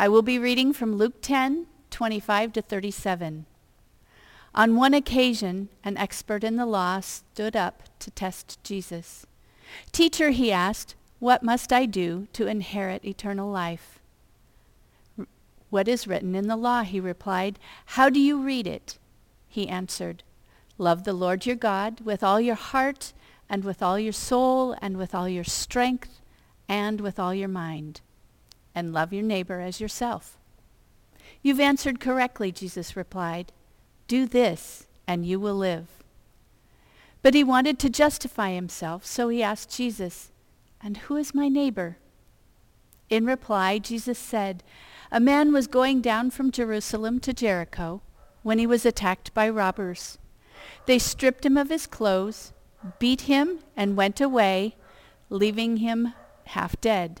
I will be reading from Luke 10, 25 to 37. On one occasion, an expert in the law stood up to test Jesus. Teacher, he asked, what must I do to inherit eternal life? What is written in the law, he replied. How do you read it? He answered, Love the Lord your God with all your heart and with all your soul and with all your strength and with all your mind and love your neighbor as yourself. You've answered correctly, Jesus replied. Do this, and you will live. But he wanted to justify himself, so he asked Jesus, And who is my neighbor? In reply, Jesus said, A man was going down from Jerusalem to Jericho when he was attacked by robbers. They stripped him of his clothes, beat him, and went away, leaving him half dead.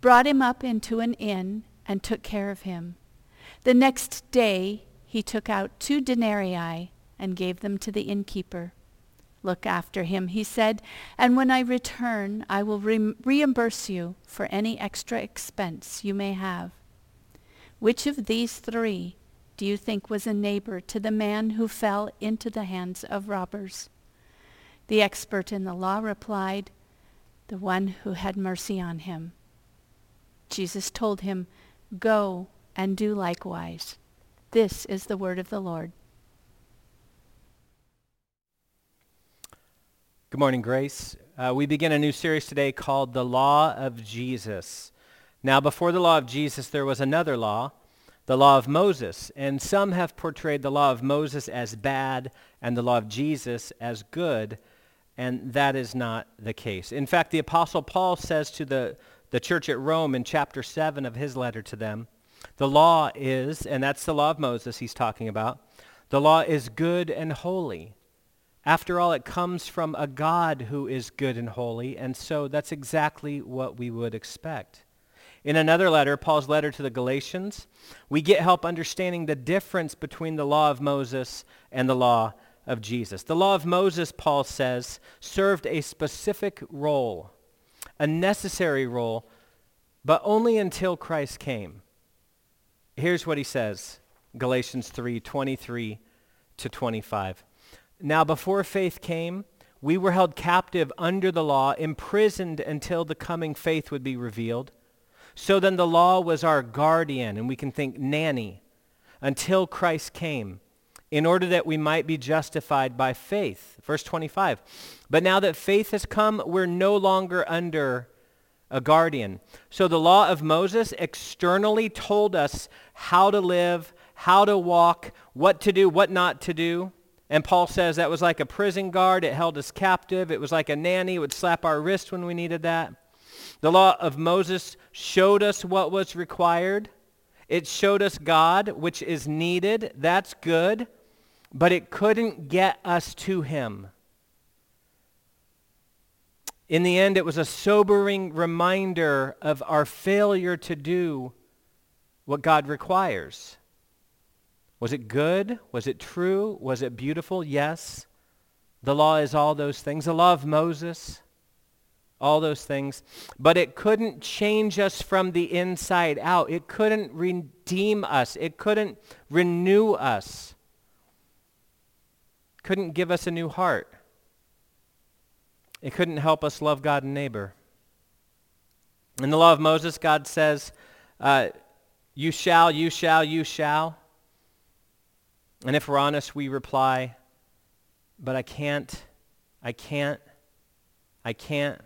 brought him up into an inn, and took care of him. The next day he took out two denarii and gave them to the innkeeper. Look after him, he said, and when I return, I will re- reimburse you for any extra expense you may have. Which of these three do you think was a neighbor to the man who fell into the hands of robbers? The expert in the law replied, the one who had mercy on him. Jesus told him, Go and do likewise. This is the word of the Lord. Good morning, Grace. Uh, we begin a new series today called The Law of Jesus. Now, before the law of Jesus, there was another law, the law of Moses. And some have portrayed the law of Moses as bad and the law of Jesus as good. And that is not the case. In fact, the Apostle Paul says to the the church at Rome in chapter 7 of his letter to them. The law is, and that's the law of Moses he's talking about, the law is good and holy. After all, it comes from a God who is good and holy, and so that's exactly what we would expect. In another letter, Paul's letter to the Galatians, we get help understanding the difference between the law of Moses and the law of Jesus. The law of Moses, Paul says, served a specific role a necessary role, but only until Christ came. Here's what he says, Galatians 3, 23 to 25. Now before faith came, we were held captive under the law, imprisoned until the coming faith would be revealed. So then the law was our guardian, and we can think nanny, until Christ came, in order that we might be justified by faith. Verse 25. But now that faith has come, we're no longer under a guardian. So the law of Moses externally told us how to live, how to walk, what to do, what not to do. And Paul says that was like a prison guard. It held us captive. It was like a nanny. It would slap our wrist when we needed that. The law of Moses showed us what was required. It showed us God, which is needed. That's good. But it couldn't get us to him. In the end, it was a sobering reminder of our failure to do what God requires. Was it good? Was it true? Was it beautiful? Yes. The law is all those things. The law of Moses, all those things. But it couldn't change us from the inside out. It couldn't redeem us. It couldn't renew us. Couldn't give us a new heart. It couldn't help us love God and neighbor. In the law of Moses, God says, uh, you shall, you shall, you shall. And if we're honest, we reply, but I can't, I can't, I can't.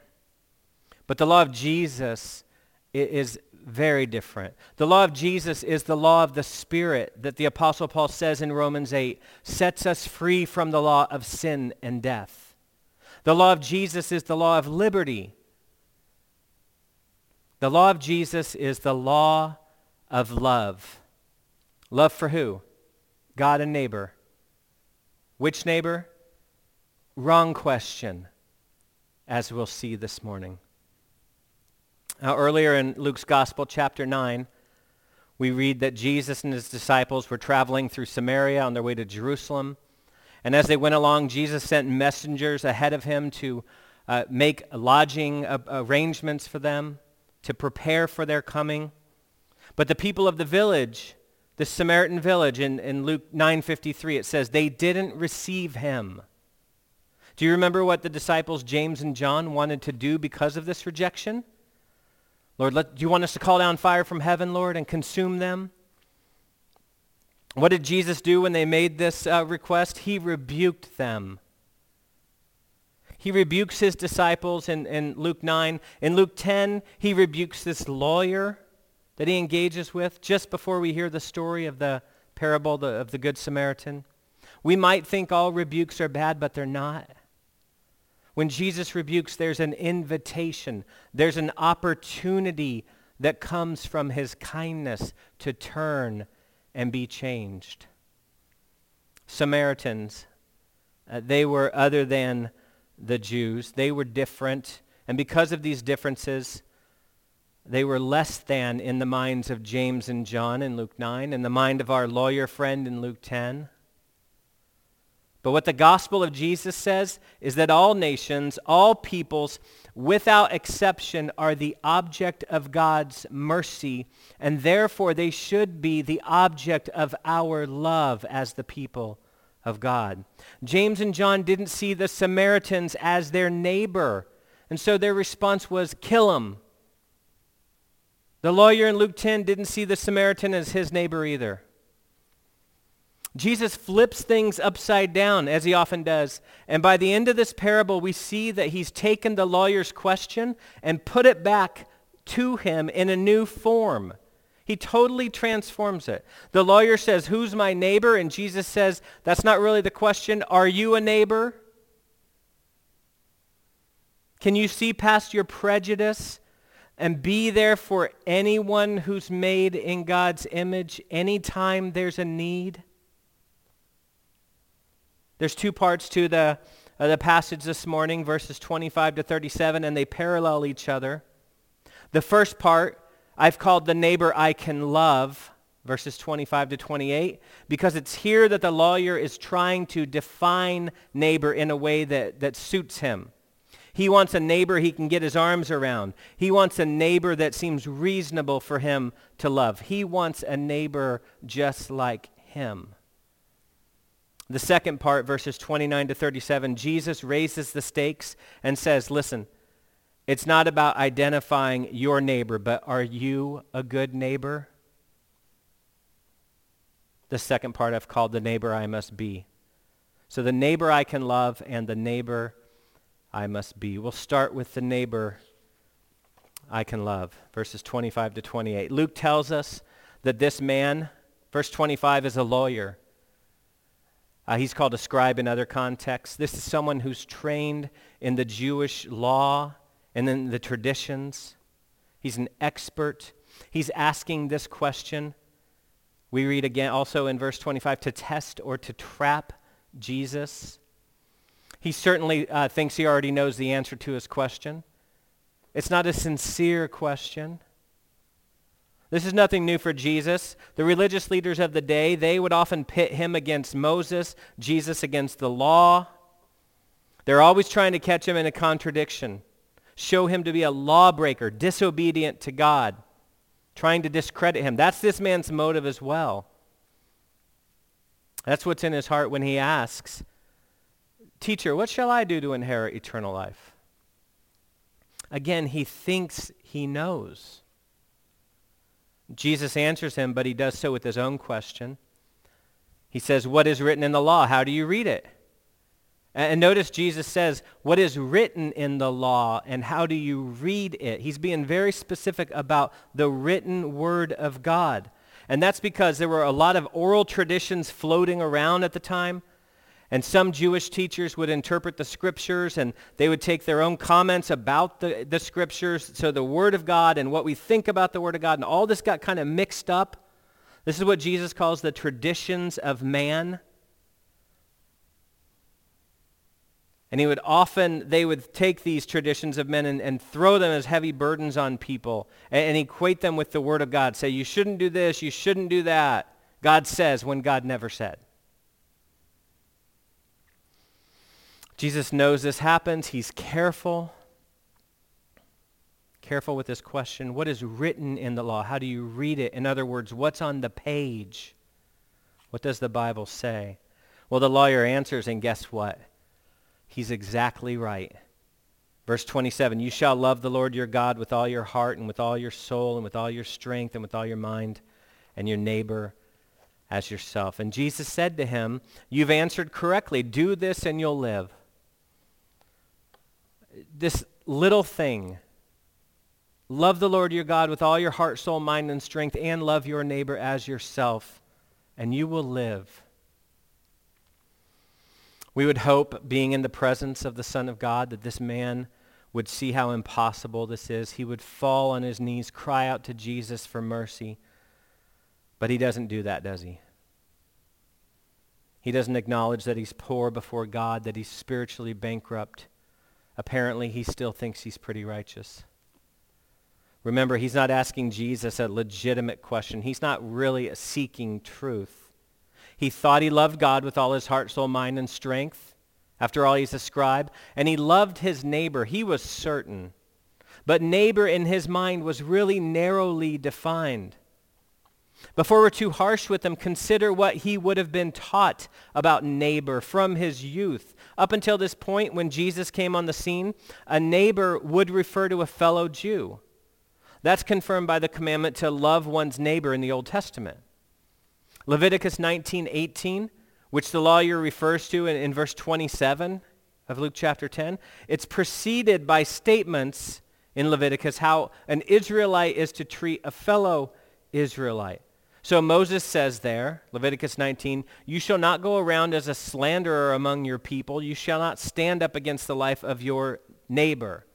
But the law of Jesus is very different. The law of Jesus is the law of the Spirit that the Apostle Paul says in Romans 8 sets us free from the law of sin and death. The law of Jesus is the law of liberty. The law of Jesus is the law of love. Love for who? God and neighbor. Which neighbor? Wrong question, as we'll see this morning. Now, earlier in Luke's Gospel, chapter 9, we read that Jesus and his disciples were traveling through Samaria on their way to Jerusalem. And as they went along, Jesus sent messengers ahead of him to uh, make lodging arrangements for them, to prepare for their coming. But the people of the village, the Samaritan village in, in Luke 9.53, it says, they didn't receive him. Do you remember what the disciples James and John wanted to do because of this rejection? Lord, let, do you want us to call down fire from heaven, Lord, and consume them? What did Jesus do when they made this uh, request? He rebuked them. He rebukes his disciples in, in Luke 9. In Luke 10, he rebukes this lawyer that he engages with just before we hear the story of the parable of the Good Samaritan. We might think all rebukes are bad, but they're not. When Jesus rebukes, there's an invitation. There's an opportunity that comes from his kindness to turn and be changed. Samaritans, uh, they were other than the Jews. They were different. And because of these differences, they were less than in the minds of James and John in Luke 9, in the mind of our lawyer friend in Luke 10. But what the gospel of Jesus says is that all nations, all peoples, without exception, are the object of God's mercy, and therefore they should be the object of our love as the people of God. James and John didn't see the Samaritans as their neighbor, and so their response was, kill them. The lawyer in Luke 10 didn't see the Samaritan as his neighbor either. Jesus flips things upside down, as he often does. And by the end of this parable, we see that he's taken the lawyer's question and put it back to him in a new form. He totally transforms it. The lawyer says, who's my neighbor? And Jesus says, that's not really the question. Are you a neighbor? Can you see past your prejudice and be there for anyone who's made in God's image anytime there's a need? There's two parts to the, uh, the passage this morning, verses 25 to 37, and they parallel each other. The first part I've called the neighbor I can love, verses 25 to 28, because it's here that the lawyer is trying to define neighbor in a way that, that suits him. He wants a neighbor he can get his arms around. He wants a neighbor that seems reasonable for him to love. He wants a neighbor just like him. The second part, verses 29 to 37, Jesus raises the stakes and says, listen, it's not about identifying your neighbor, but are you a good neighbor? The second part I've called the neighbor I must be. So the neighbor I can love and the neighbor I must be. We'll start with the neighbor I can love, verses 25 to 28. Luke tells us that this man, verse 25, is a lawyer. Uh, he's called a scribe in other contexts. This is someone who's trained in the Jewish law and in the traditions. He's an expert. He's asking this question. We read again also in verse 25, to test or to trap Jesus. He certainly uh, thinks he already knows the answer to his question. It's not a sincere question. This is nothing new for Jesus. The religious leaders of the day, they would often pit him against Moses, Jesus against the law. They're always trying to catch him in a contradiction, show him to be a lawbreaker, disobedient to God, trying to discredit him. That's this man's motive as well. That's what's in his heart when he asks, Teacher, what shall I do to inherit eternal life? Again, he thinks he knows. Jesus answers him, but he does so with his own question. He says, what is written in the law? How do you read it? And notice Jesus says, what is written in the law and how do you read it? He's being very specific about the written word of God. And that's because there were a lot of oral traditions floating around at the time. And some Jewish teachers would interpret the scriptures and they would take their own comments about the, the scriptures. So the Word of God and what we think about the Word of God and all this got kind of mixed up. This is what Jesus calls the traditions of man. And he would often, they would take these traditions of men and, and throw them as heavy burdens on people and, and equate them with the Word of God. Say, you shouldn't do this, you shouldn't do that. God says when God never said. Jesus knows this happens. He's careful. Careful with this question. What is written in the law? How do you read it? In other words, what's on the page? What does the Bible say? Well, the lawyer answers, and guess what? He's exactly right. Verse 27, you shall love the Lord your God with all your heart and with all your soul and with all your strength and with all your mind and your neighbor as yourself. And Jesus said to him, you've answered correctly. Do this and you'll live. This little thing, love the Lord your God with all your heart, soul, mind, and strength, and love your neighbor as yourself, and you will live. We would hope, being in the presence of the Son of God, that this man would see how impossible this is. He would fall on his knees, cry out to Jesus for mercy. But he doesn't do that, does he? He doesn't acknowledge that he's poor before God, that he's spiritually bankrupt. Apparently, he still thinks he's pretty righteous. Remember, he's not asking Jesus a legitimate question. He's not really seeking truth. He thought he loved God with all his heart, soul, mind, and strength. After all, he's a scribe. And he loved his neighbor. He was certain. But neighbor in his mind was really narrowly defined. Before we're too harsh with him, consider what he would have been taught about neighbor from his youth. Up until this point, when Jesus came on the scene, a neighbor would refer to a fellow Jew. That's confirmed by the commandment to love one's neighbor in the Old Testament. Leviticus 19:18, which the lawyer refers to in, in verse 27 of Luke chapter 10, it's preceded by statements in Leviticus how an Israelite is to treat a fellow Israelite. So Moses says there, Leviticus 19, you shall not go around as a slanderer among your people. You shall not stand up against the life of your neighbor.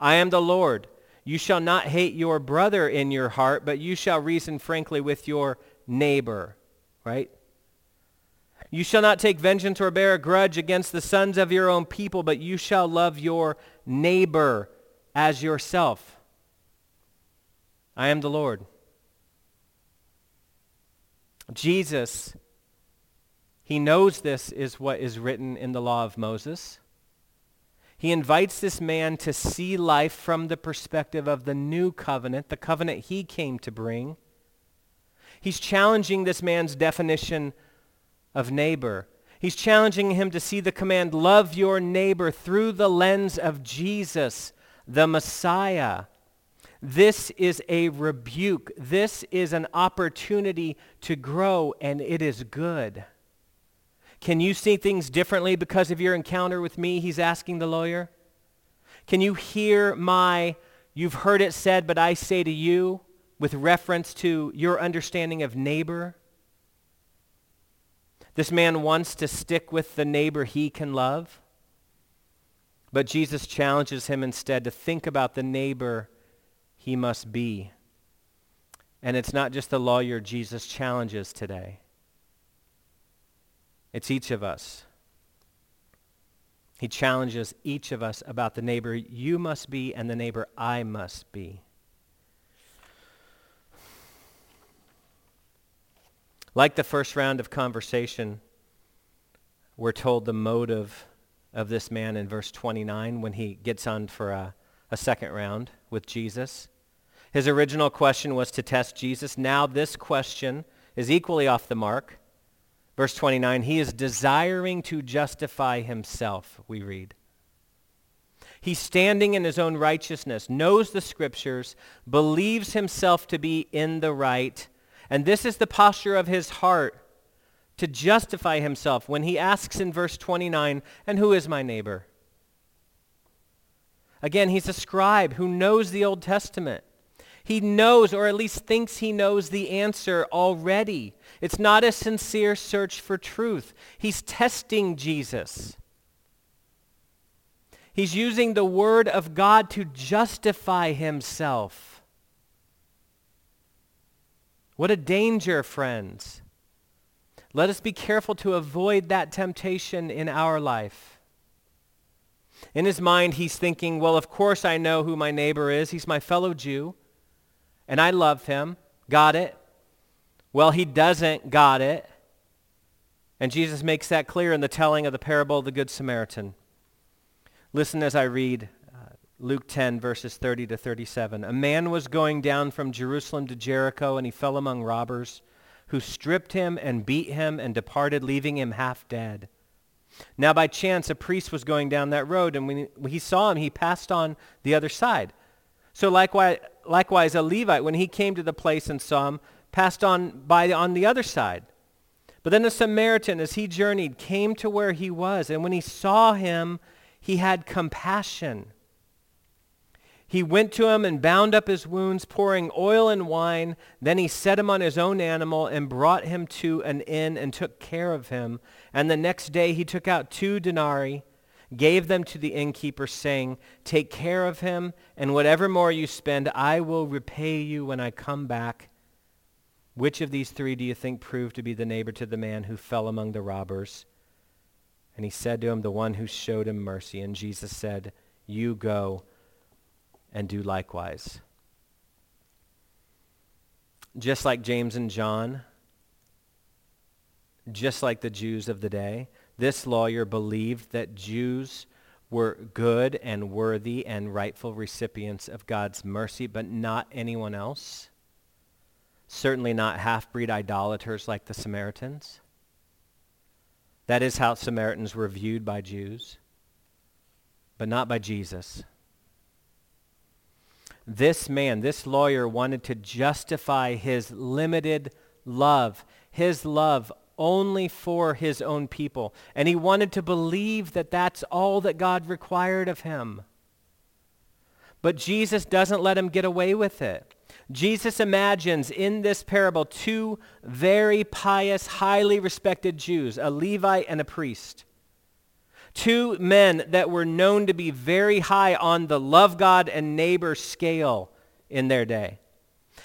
I am the Lord. You shall not hate your brother in your heart, but you shall reason frankly with your neighbor right? You shall not take vengeance or bear a grudge against the sons of your own people, but you shall love your neighbor as yourself. I am the Lord. Jesus, he knows this is what is written in the law of Moses. He invites this man to see life from the perspective of the new covenant, the covenant he came to bring. He's challenging this man's definition of neighbor. He's challenging him to see the command, love your neighbor, through the lens of Jesus, the Messiah. This is a rebuke. This is an opportunity to grow, and it is good. Can you see things differently because of your encounter with me? He's asking the lawyer. Can you hear my, you've heard it said, but I say to you? with reference to your understanding of neighbor. This man wants to stick with the neighbor he can love. But Jesus challenges him instead to think about the neighbor he must be. And it's not just the lawyer Jesus challenges today. It's each of us. He challenges each of us about the neighbor you must be and the neighbor I must be. Like the first round of conversation, we're told the motive of this man in verse 29 when he gets on for a, a second round with Jesus. His original question was to test Jesus. Now this question is equally off the mark. Verse 29, he is desiring to justify himself, we read. He's standing in his own righteousness, knows the scriptures, believes himself to be in the right, and this is the posture of his heart to justify himself when he asks in verse 29, and who is my neighbor? Again, he's a scribe who knows the Old Testament. He knows, or at least thinks he knows the answer already. It's not a sincere search for truth. He's testing Jesus. He's using the word of God to justify himself. What a danger, friends. Let us be careful to avoid that temptation in our life. In his mind, he's thinking, well, of course I know who my neighbor is. He's my fellow Jew, and I love him. Got it? Well, he doesn't got it. And Jesus makes that clear in the telling of the parable of the Good Samaritan. Listen as I read uh, Luke 10, verses 30 to 37. A man was going down from Jerusalem to Jericho, and he fell among robbers who stripped him and beat him and departed, leaving him half dead. Now by chance a priest was going down that road, and when he saw him, he passed on the other side. So likewise, likewise a Levite, when he came to the place and saw him, passed on by on the other side. But then a Samaritan, as he journeyed, came to where he was, and when he saw him, he had compassion he went to him and bound up his wounds, pouring oil and wine. Then he set him on his own animal and brought him to an inn and took care of him. And the next day he took out two denarii, gave them to the innkeeper, saying, Take care of him, and whatever more you spend, I will repay you when I come back. Which of these three do you think proved to be the neighbor to the man who fell among the robbers? And he said to him, The one who showed him mercy. And Jesus said, You go and do likewise. Just like James and John, just like the Jews of the day, this lawyer believed that Jews were good and worthy and rightful recipients of God's mercy, but not anyone else. Certainly not half-breed idolaters like the Samaritans. That is how Samaritans were viewed by Jews, but not by Jesus. This man, this lawyer, wanted to justify his limited love, his love only for his own people. And he wanted to believe that that's all that God required of him. But Jesus doesn't let him get away with it. Jesus imagines in this parable two very pious, highly respected Jews, a Levite and a priest two men that were known to be very high on the love God and neighbor scale in their day.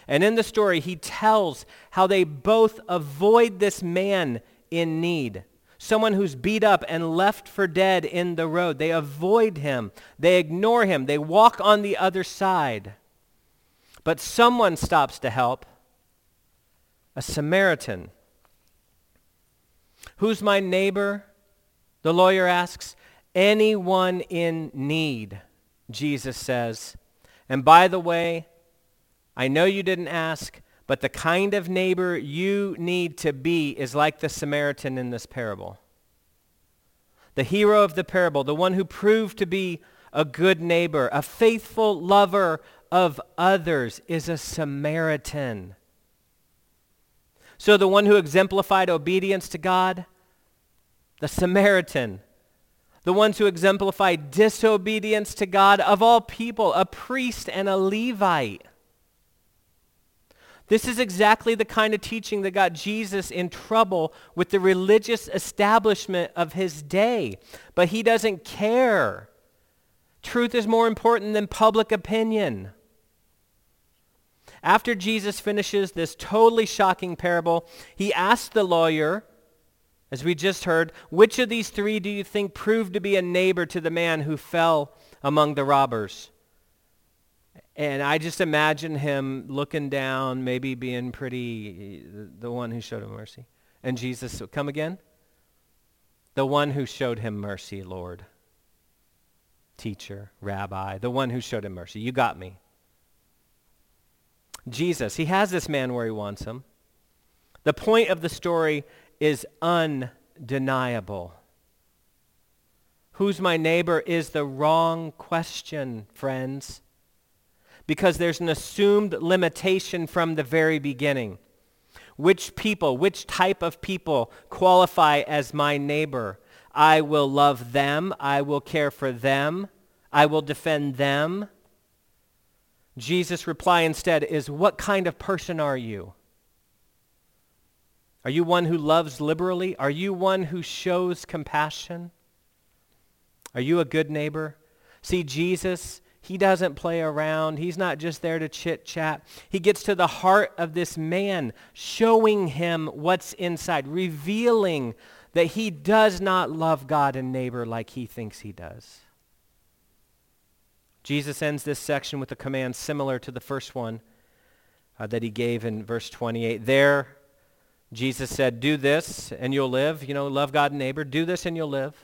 And in the story, he tells how they both avoid this man in need, someone who's beat up and left for dead in the road. They avoid him. They ignore him. They walk on the other side. But someone stops to help, a Samaritan. Who's my neighbor? The lawyer asks, anyone in need, Jesus says. And by the way, I know you didn't ask, but the kind of neighbor you need to be is like the Samaritan in this parable. The hero of the parable, the one who proved to be a good neighbor, a faithful lover of others, is a Samaritan. So the one who exemplified obedience to God, the Samaritan, the ones who exemplified disobedience to God of all people, a priest and a Levite. This is exactly the kind of teaching that got Jesus in trouble with the religious establishment of his day. But he doesn't care. Truth is more important than public opinion. After Jesus finishes this totally shocking parable, he asks the lawyer, as we just heard, which of these three do you think proved to be a neighbor to the man who fell among the robbers? And I just imagine him looking down, maybe being pretty, the one who showed him mercy. And Jesus, come again? The one who showed him mercy, Lord. Teacher, rabbi, the one who showed him mercy. You got me. Jesus, he has this man where he wants him. The point of the story is undeniable. Who's my neighbor is the wrong question, friends, because there's an assumed limitation from the very beginning. Which people, which type of people qualify as my neighbor? I will love them. I will care for them. I will defend them. Jesus' reply instead is, what kind of person are you? Are you one who loves liberally? Are you one who shows compassion? Are you a good neighbor? See, Jesus, he doesn't play around. He's not just there to chit-chat. He gets to the heart of this man, showing him what's inside, revealing that he does not love God and neighbor like he thinks he does. Jesus ends this section with a command similar to the first one uh, that he gave in verse 28. There, Jesus said, do this and you'll live. You know, love God and neighbor. Do this and you'll live.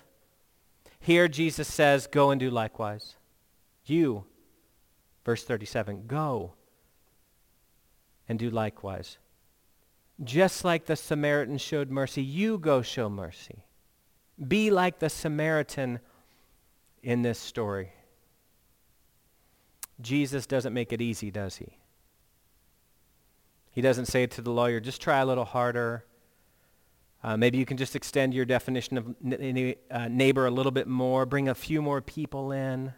Here, Jesus says, go and do likewise. You, verse 37, go and do likewise. Just like the Samaritan showed mercy, you go show mercy. Be like the Samaritan in this story. Jesus doesn't make it easy, does he? He doesn't say to the lawyer, just try a little harder. Uh, maybe you can just extend your definition of n- uh, neighbor a little bit more, bring a few more people in.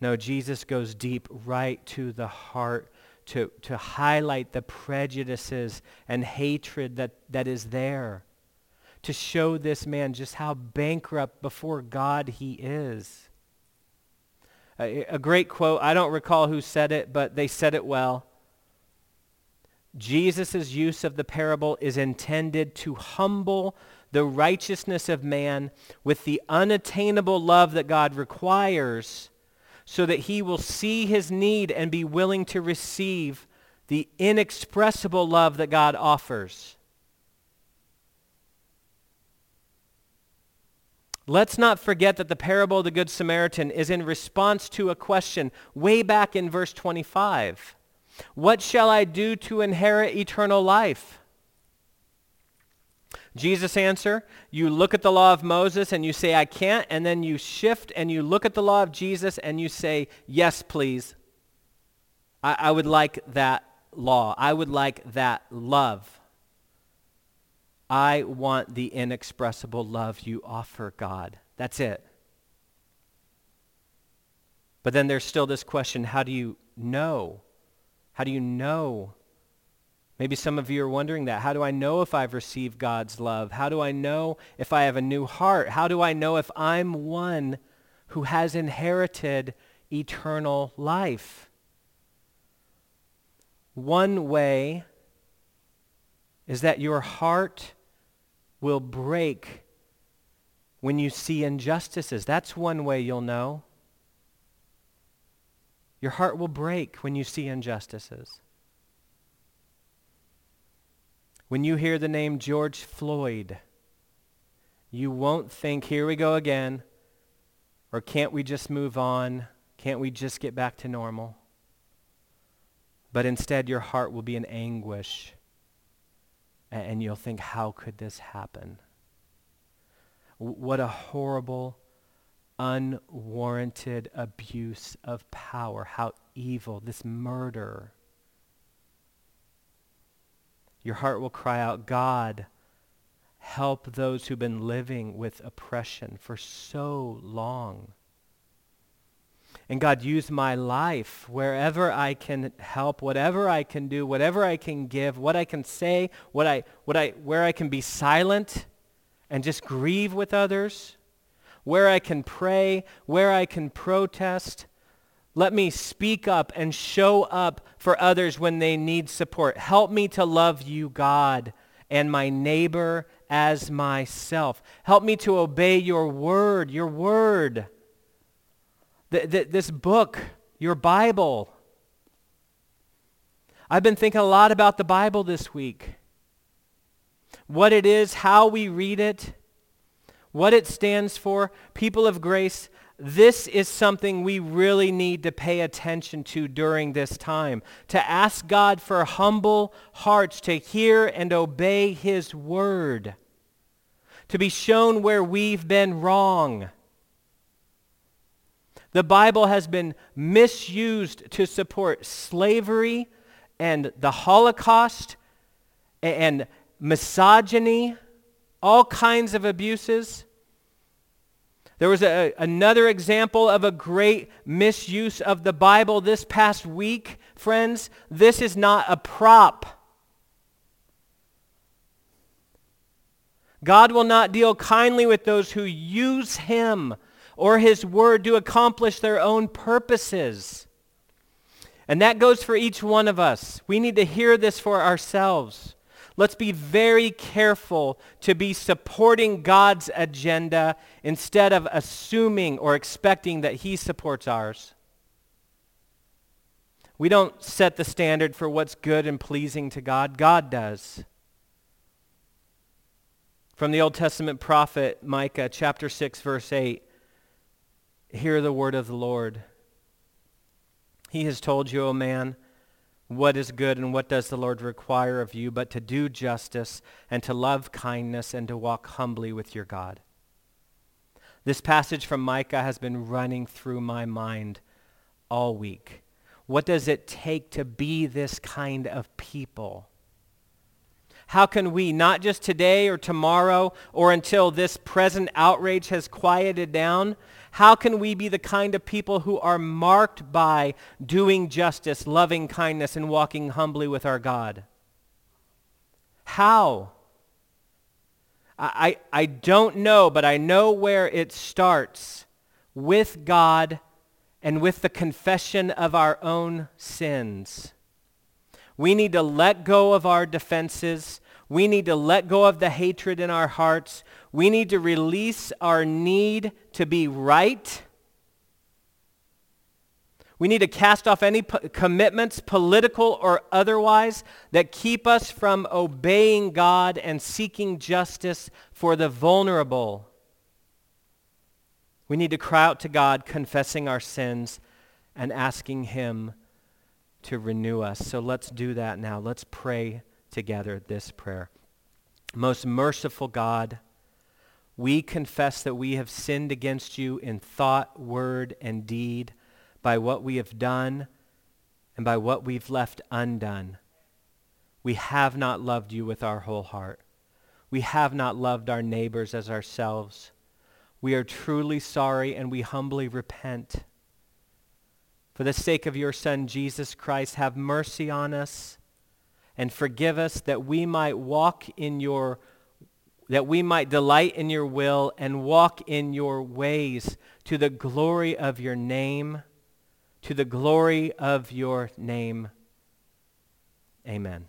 No, Jesus goes deep right to the heart to, to highlight the prejudices and hatred that, that is there, to show this man just how bankrupt before God he is. A, a great quote, I don't recall who said it, but they said it well. Jesus' use of the parable is intended to humble the righteousness of man with the unattainable love that God requires so that he will see his need and be willing to receive the inexpressible love that God offers. Let's not forget that the parable of the Good Samaritan is in response to a question way back in verse 25. What shall I do to inherit eternal life? Jesus' answer, you look at the law of Moses and you say, I can't, and then you shift and you look at the law of Jesus and you say, yes, please. I, I would like that law. I would like that love. I want the inexpressible love you offer, God. That's it. But then there's still this question, how do you know how do you know? Maybe some of you are wondering that. How do I know if I've received God's love? How do I know if I have a new heart? How do I know if I'm one who has inherited eternal life? One way is that your heart will break when you see injustices. That's one way you'll know. Your heart will break when you see injustices. When you hear the name George Floyd, you won't think, here we go again, or can't we just move on? Can't we just get back to normal? But instead, your heart will be in anguish, and you'll think, how could this happen? What a horrible unwarranted abuse of power. How evil, this murder. Your heart will cry out, God, help those who've been living with oppression for so long. And God, use my life wherever I can help, whatever I can do, whatever I can give, what I can say, what I, what I, where I can be silent and just grieve with others where I can pray, where I can protest. Let me speak up and show up for others when they need support. Help me to love you, God, and my neighbor as myself. Help me to obey your word, your word. Th- th- this book, your Bible. I've been thinking a lot about the Bible this week. What it is, how we read it, what it stands for, people of grace, this is something we really need to pay attention to during this time. To ask God for humble hearts to hear and obey his word. To be shown where we've been wrong. The Bible has been misused to support slavery and the Holocaust and misogyny all kinds of abuses. There was a, another example of a great misuse of the Bible this past week, friends. This is not a prop. God will not deal kindly with those who use him or his word to accomplish their own purposes. And that goes for each one of us. We need to hear this for ourselves. Let's be very careful to be supporting God's agenda instead of assuming or expecting that he supports ours. We don't set the standard for what's good and pleasing to God. God does. From the Old Testament prophet Micah, chapter 6, verse 8, hear the word of the Lord. He has told you, O man, what is good and what does the Lord require of you but to do justice and to love kindness and to walk humbly with your God. This passage from Micah has been running through my mind all week. What does it take to be this kind of people? How can we, not just today or tomorrow or until this present outrage has quieted down, how can we be the kind of people who are marked by doing justice, loving kindness, and walking humbly with our God? How? I, I don't know, but I know where it starts with God and with the confession of our own sins. We need to let go of our defenses. We need to let go of the hatred in our hearts. We need to release our need to be right. We need to cast off any commitments, political or otherwise, that keep us from obeying God and seeking justice for the vulnerable. We need to cry out to God, confessing our sins and asking him to renew us. So let's do that now. Let's pray together this prayer. Most merciful God, we confess that we have sinned against you in thought, word, and deed by what we have done and by what we've left undone. We have not loved you with our whole heart. We have not loved our neighbors as ourselves. We are truly sorry and we humbly repent. For the sake of your Son, Jesus Christ, have mercy on us and forgive us that we might walk in your that we might delight in your will and walk in your ways to the glory of your name, to the glory of your name. Amen.